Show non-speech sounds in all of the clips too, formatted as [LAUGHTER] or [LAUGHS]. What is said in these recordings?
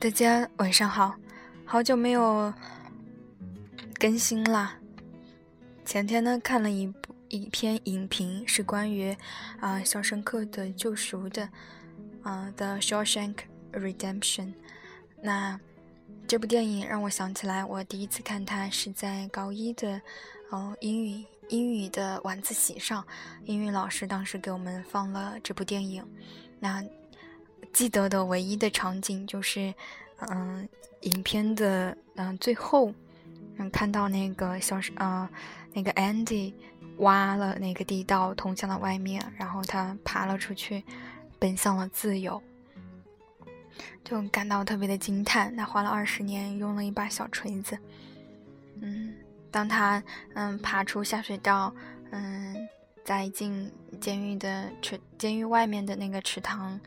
大家晚上好，好久没有更新啦。前天呢看了一部一篇影评，是关于啊《肖申克的救赎》的啊的《Shawshank Redemption》。那这部电影让我想起来，我第一次看它是在高一的哦英语英语的晚自习上，英语老师当时给我们放了这部电影。那记得的唯一的场景就是，嗯，影片的嗯最后，嗯看到那个小啊那个 Andy 挖了那个地道通向了外面，然后他爬了出去，奔向了自由，就感到特别的惊叹。他花了二十年，用了一把小锤子，嗯，当他嗯爬出下水道，嗯，在进监狱的池监狱外面的那个池塘。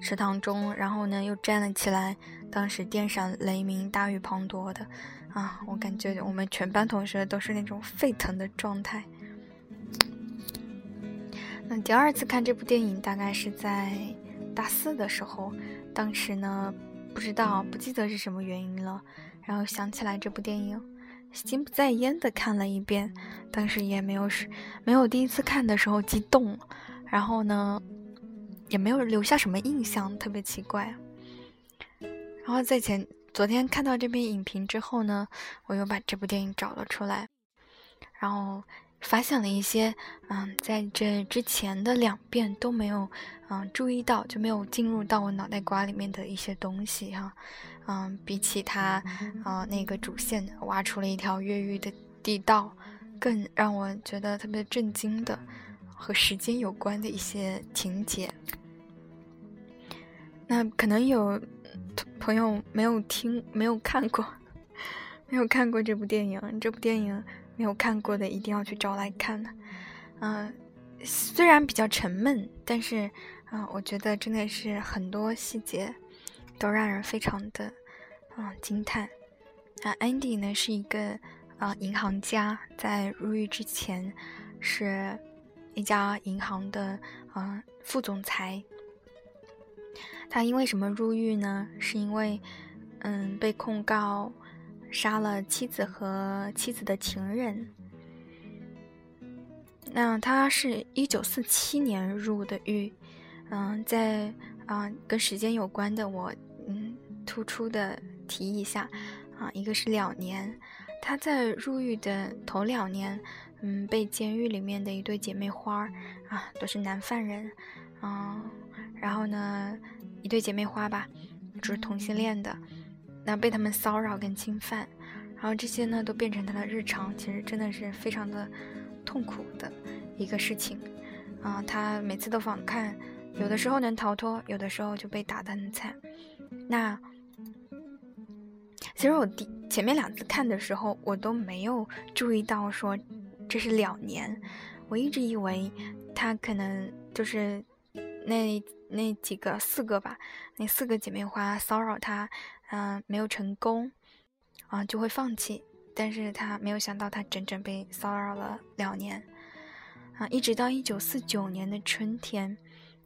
池塘中，然后呢又站了起来。当时电闪雷鸣，大雨滂沱的，啊，我感觉我们全班同学都是那种沸腾的状态。那第二次看这部电影，大概是在大四的时候。当时呢，不知道不记得是什么原因了，然后想起来这部电影，心不在焉的看了一遍。当时也没有是没有第一次看的时候激动，然后呢。也没有留下什么印象，特别奇怪。然后在前昨天看到这篇影评之后呢，我又把这部电影找了出来，然后发现了一些嗯，在这之前的两遍都没有嗯注意到，就没有进入到我脑袋瓜里面的一些东西哈。嗯，比起他啊那个主线挖出了一条越狱的地道，更让我觉得特别震惊的和时间有关的一些情节。那可能有朋友没有听、没有看过、[LAUGHS] 没有看过这部电影。这部电影没有看过的一定要去找来看的。嗯，虽然比较沉闷，但是啊，我觉得真的是很多细节都让人非常的啊惊叹。那，Andy 呢是一个啊银行家，在入狱之前是一家银行的啊副总裁。他因为什么入狱呢？是因为，嗯，被控告杀了妻子和妻子的情人。那他是一九四七年入的狱，嗯，在啊跟时间有关的，我嗯突出的提一下啊，一个是两年，他在入狱的头两年，嗯，被监狱里面的一对姐妹花儿啊，都是男犯人，嗯，然后呢。一对姐妹花吧，就是同性恋的，那被他们骚扰跟侵犯，然后这些呢都变成他的日常，其实真的是非常的痛苦的一个事情啊。他每次都反抗，有的时候能逃脱，有的时候就被打得很惨。那其实我第前面两次看的时候，我都没有注意到说这是两年，我一直以为他可能就是那。那几个四个吧，那四个姐妹花骚扰他，嗯，没有成功，啊，就会放弃。但是他没有想到，他整整被骚扰了两年，啊，一直到一九四九年的春天，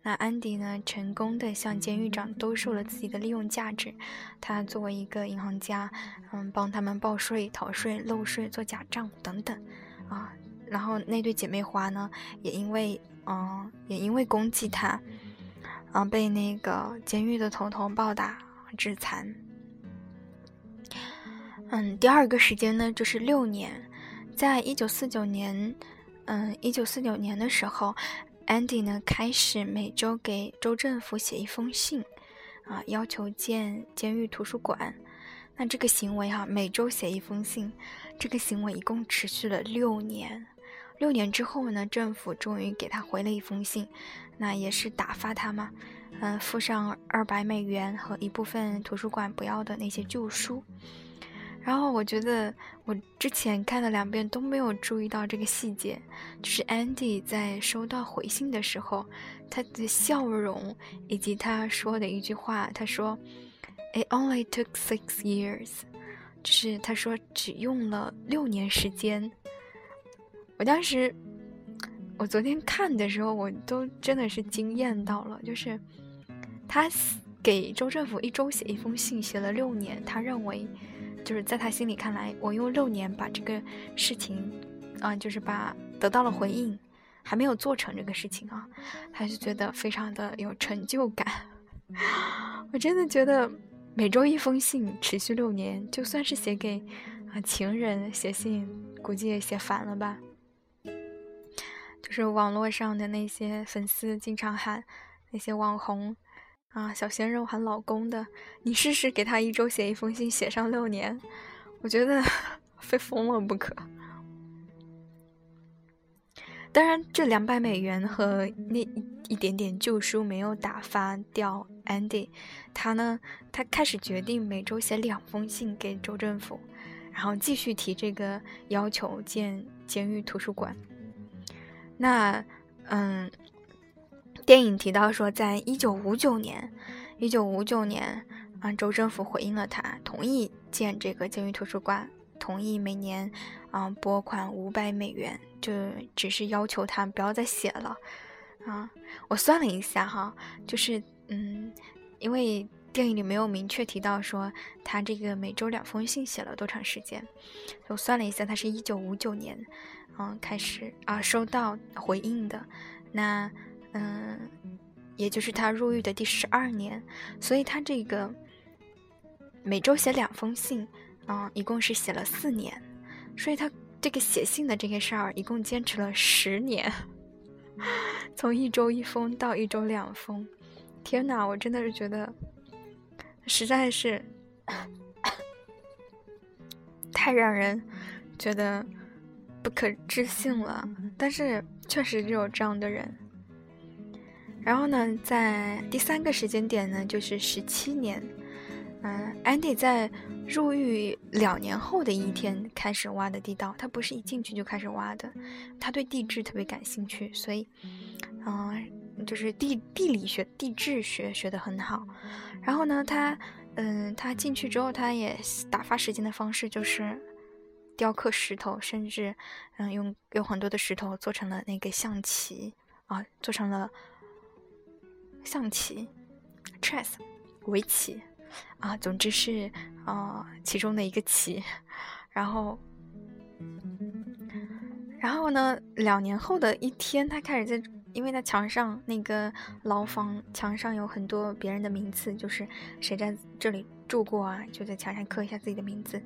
那安迪呢，成功的向监狱长兜售了自己的利用价值。他作为一个银行家，嗯，帮他们报税、逃税、漏税、做假账等等，啊，然后那对姐妹花呢，也因为，嗯，也因为攻击他。啊，被那个监狱的头头暴打致残。嗯，第二个时间呢，就是六年，在一九四九年，嗯，一九四九年的时候，Andy 呢开始每周给州政府写一封信，啊，要求建监狱图书馆。那这个行为哈，每周写一封信，这个行为一共持续了六年。六年之后呢，政府终于给他回了一封信，那也是打发他嘛，嗯，附上二百美元和一部分图书馆不要的那些旧书。然后我觉得我之前看了两遍都没有注意到这个细节，就是 Andy 在收到回信的时候，他的笑容以及他说的一句话，他说：“It only took six years。”就是他说只用了六年时间。我当时，我昨天看的时候，我都真的是惊艳到了。就是他给州政府一周写一封信，写了六年。他认为，就是在他心里看来，我用六年把这个事情，啊，就是把得到了回应，还没有做成这个事情啊，他就觉得非常的有成就感。[LAUGHS] 我真的觉得每周一封信，持续六年，就算是写给啊情人写信，估计也写烦了吧。就是网络上的那些粉丝经常喊那些网红。啊，小鲜肉喊老公的，你试试给他一周写一封信，写上六年，我觉得 [LAUGHS] 非疯了不可。当然，这两百美元和那一点点旧书没有打发掉 Andy，他呢，他开始决定每周写两封信给州政府，然后继续提这个要求建监狱图书馆。那，嗯。电影提到说，在一九五九年，一九五九年，啊，州政府回应了他，同意建这个监狱图书馆，同意每年，啊，拨款五百美元，就只是要求他不要再写了，啊，我算了一下哈，就是，嗯，因为电影里没有明确提到说他这个每周两封信写了多长时间，我算了一下，他是一九五九年，嗯，开始啊收到回应的，那。嗯，也就是他入狱的第十二年，所以他这个每周写两封信，啊，一共是写了四年，所以他这个写信的这个事儿一共坚持了十年，[LAUGHS] 从一周一封到一周两封，天哪，我真的是觉得实在是 [COUGHS] 太让人觉得不可置信了，但是确实就有这样的人。然后呢，在第三个时间点呢，就是十七年，嗯，Andy 在入狱两年后的一天开始挖的地道。他不是一进去就开始挖的，他对地质特别感兴趣，所以，嗯，就是地地理学、地质学学得很好。然后呢，他，嗯，他进去之后，他也打发时间的方式就是雕刻石头，甚至，嗯，用用很多的石头做成了那个象棋啊，做成了。象棋，chess，围棋，啊，总之是啊其中的一个棋，然后，然后呢，两年后的一天，他开始在，因为他墙上那个牢房墙上有很多别人的名字，就是谁在这里住过啊，就在墙上刻一下自己的名字。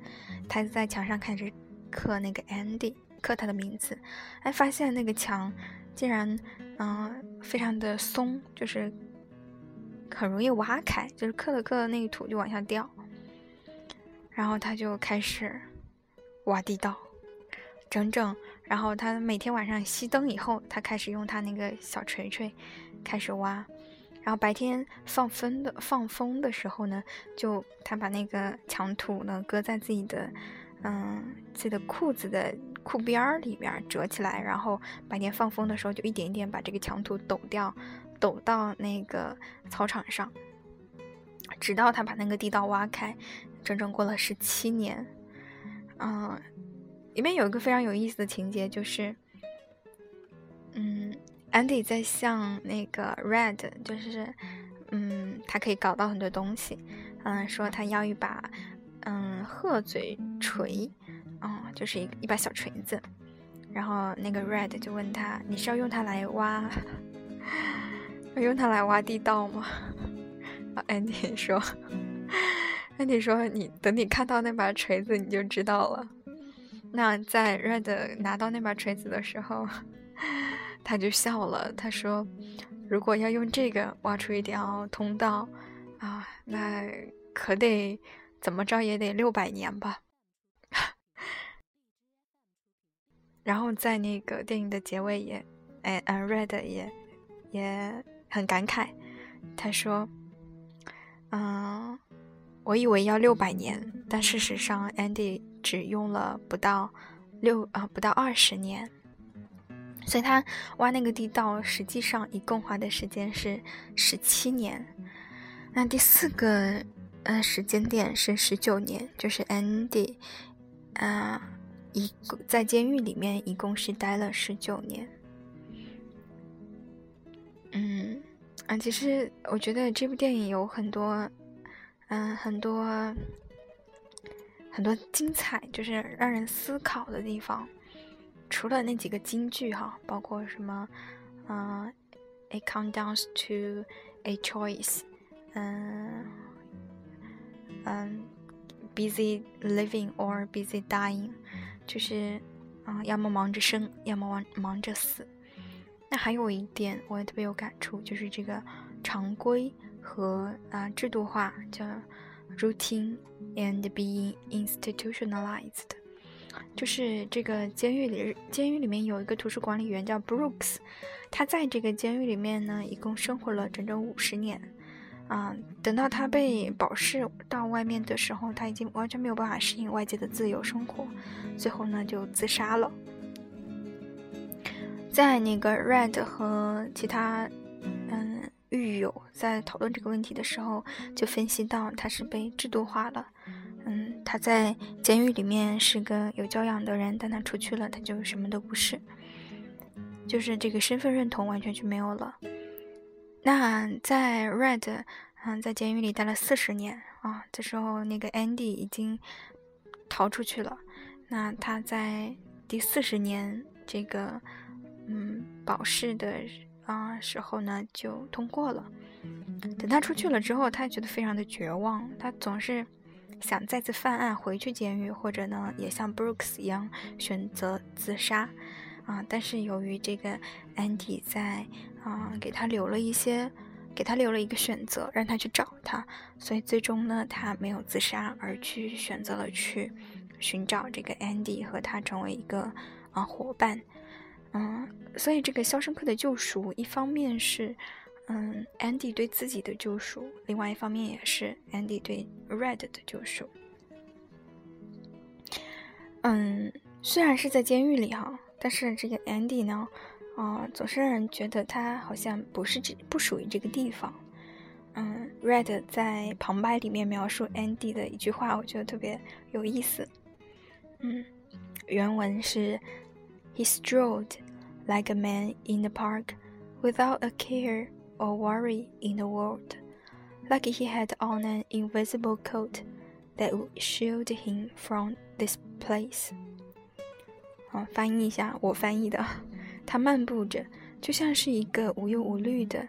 他在墙上开始刻那个 Andy，刻他的名字，哎，发现那个墙竟然嗯非常的松，就是。很容易挖开，就是刻了刻的那个土就往下掉，然后他就开始挖地道，整整，然后他每天晚上熄灯以后，他开始用他那个小锤锤开始挖，然后白天放风的放风的时候呢，就他把那个墙土呢搁在自己的嗯自己的裤子的裤边儿里边折起来，然后白天放风的时候就一点一点把这个墙土抖掉。抖到那个操场上，直到他把那个地道挖开，整整过了十七年。嗯，里面有一个非常有意思的情节，就是，嗯，Andy 在向那个 Red，就是，嗯，他可以搞到很多东西，嗯，说他要一把，嗯，鹤嘴锤，嗯，就是一一把小锤子，然后那个 Red 就问他，你是要用它来挖？[LAUGHS] 用它来挖地道吗？啊，安迪说，安迪说，你等你看到那把锤子，你就知道了。那在 Red 拿到那把锤子的时候，他就笑了。他说：“如果要用这个挖出一条通道，啊，那可得怎么着也得六百年吧。[LAUGHS] ”然后在那个电影的结尾也，哎，嗯，Red 也也。很感慨，他说：“嗯，我以为要六百年，但事实上，Andy 只用了不到六啊，不到二十年。所以他挖那个地道，实际上一共花的时间是十七年。那第四个呃时间点是十九年，就是 Andy 啊，一在监狱里面一共是待了十九年。”嗯，啊，其实我觉得这部电影有很多，嗯，很多很多精彩，就是让人思考的地方。除了那几个金句哈，包括什么，嗯，it comes down to a choice，嗯，嗯，busy living or busy dying，就是啊，要么忙着生，要么忙忙着死。那还有一点我也特别有感触，就是这个常规和啊制度化，叫 routine and being institutionalized。就是这个监狱里，监狱里面有一个图书管理员叫 Brooks，他在这个监狱里面呢，一共生活了整整五十年。啊，等到他被保释到外面的时候，他已经完全没有办法适应外界的自由生活，最后呢就自杀了。在那个 Red 和其他嗯狱友在讨论这个问题的时候，就分析到他是被制度化了。他在监狱里面是个有教养的人，但他出去了，他就什么都不是，就是这个身份认同完全就没有了。那在 Red，嗯，在监狱里待了四十年啊，这时候那个 Andy 已经逃出去了。那他在第四十年这个嗯保释的啊时候呢，就通过了。等他出去了之后，他觉得非常的绝望，他总是。想再次犯案回去监狱，或者呢，也像 Brooks 一样选择自杀，啊！但是由于这个 Andy 在啊给他留了一些，给他留了一个选择，让他去找他，所以最终呢，他没有自杀，而去选择了去寻找这个 Andy 和他成为一个啊伙伴，嗯，所以这个《肖申克的救赎》一方面是。嗯，Andy 对自己的救赎，另外一方面也是 Andy 对 Red 的救赎。嗯，虽然是在监狱里哈，但是这个 Andy 呢，啊，总是让人觉得他好像不是这不属于这个地方。嗯，Red 在旁白里面描述 Andy 的一句话，我觉得特别有意思。嗯，原文是：He strolled like a man in the park without a care. Or worry in the world, like he had on an invisible coat that would shield him from this place. 啊，翻译一下，我翻译的。他漫步着，就像是一个无忧无虑的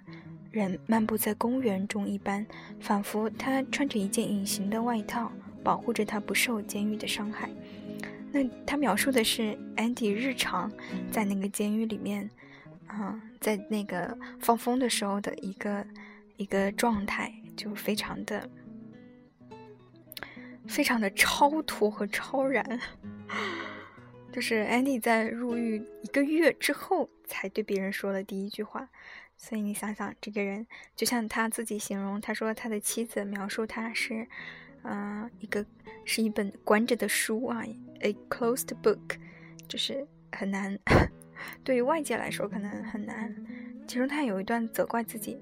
人漫步在公园中一般，仿佛他穿着一件隐形的外套，保护着他不受监狱的伤害。那他描述的是安迪日常在那个监狱里面。啊，在那个放风的时候的一个一个状态，就非常的非常的超脱和超然。[LAUGHS] 就是安迪在入狱一个月之后，才对别人说了第一句话。所以你想想，这个人就像他自己形容，他说他的妻子描述他是，嗯，一个是一本关着的书啊，a closed book，就是很难。对于外界来说可能很难。其中他有一段责怪自己，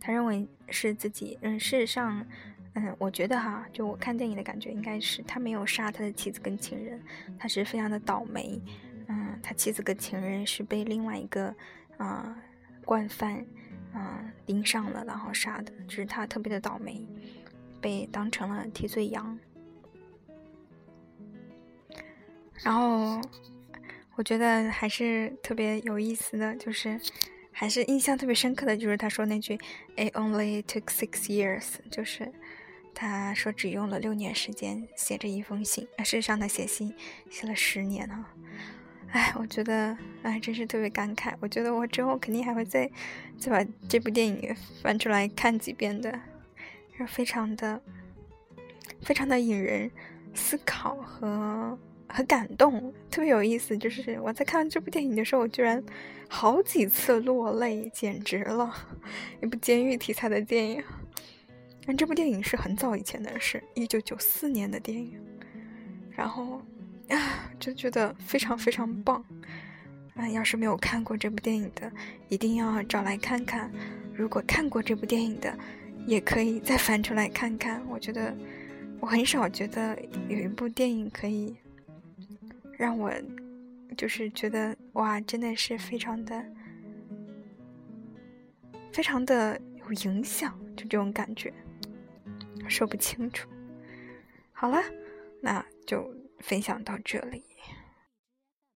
他认为是自己，嗯，事实上，嗯，我觉得哈，就我看电影的感觉应该是他没有杀他的妻子跟情人，他是非常的倒霉，嗯，他妻子跟情人是被另外一个啊惯犯啊盯上了，然后杀的，只是他特别的倒霉，被当成了替罪羊，然后。我觉得还是特别有意思的，就是还是印象特别深刻的就是他说那句 "It only took six years"，就是他说只用了六年时间写这一封信。事实上他写信写了十年呢。哎，我觉得哎，真是特别感慨。我觉得我之后肯定还会再再把这部电影翻出来看几遍的，非常的非常的引人思考和。很感动，特别有意思。就是我在看这部电影的时候，我居然好几次落泪，简直了！一部监狱题材的电影。但这部电影是很早以前的事，一九九四年的电影。然后啊，就觉得非常非常棒。啊，要是没有看过这部电影的，一定要找来看看。如果看过这部电影的，也可以再翻出来看看。我觉得我很少觉得有一部电影可以。让我就是觉得哇，真的是非常的非常的有影响，就这种感觉，说不清楚。好了，那就分享到这里。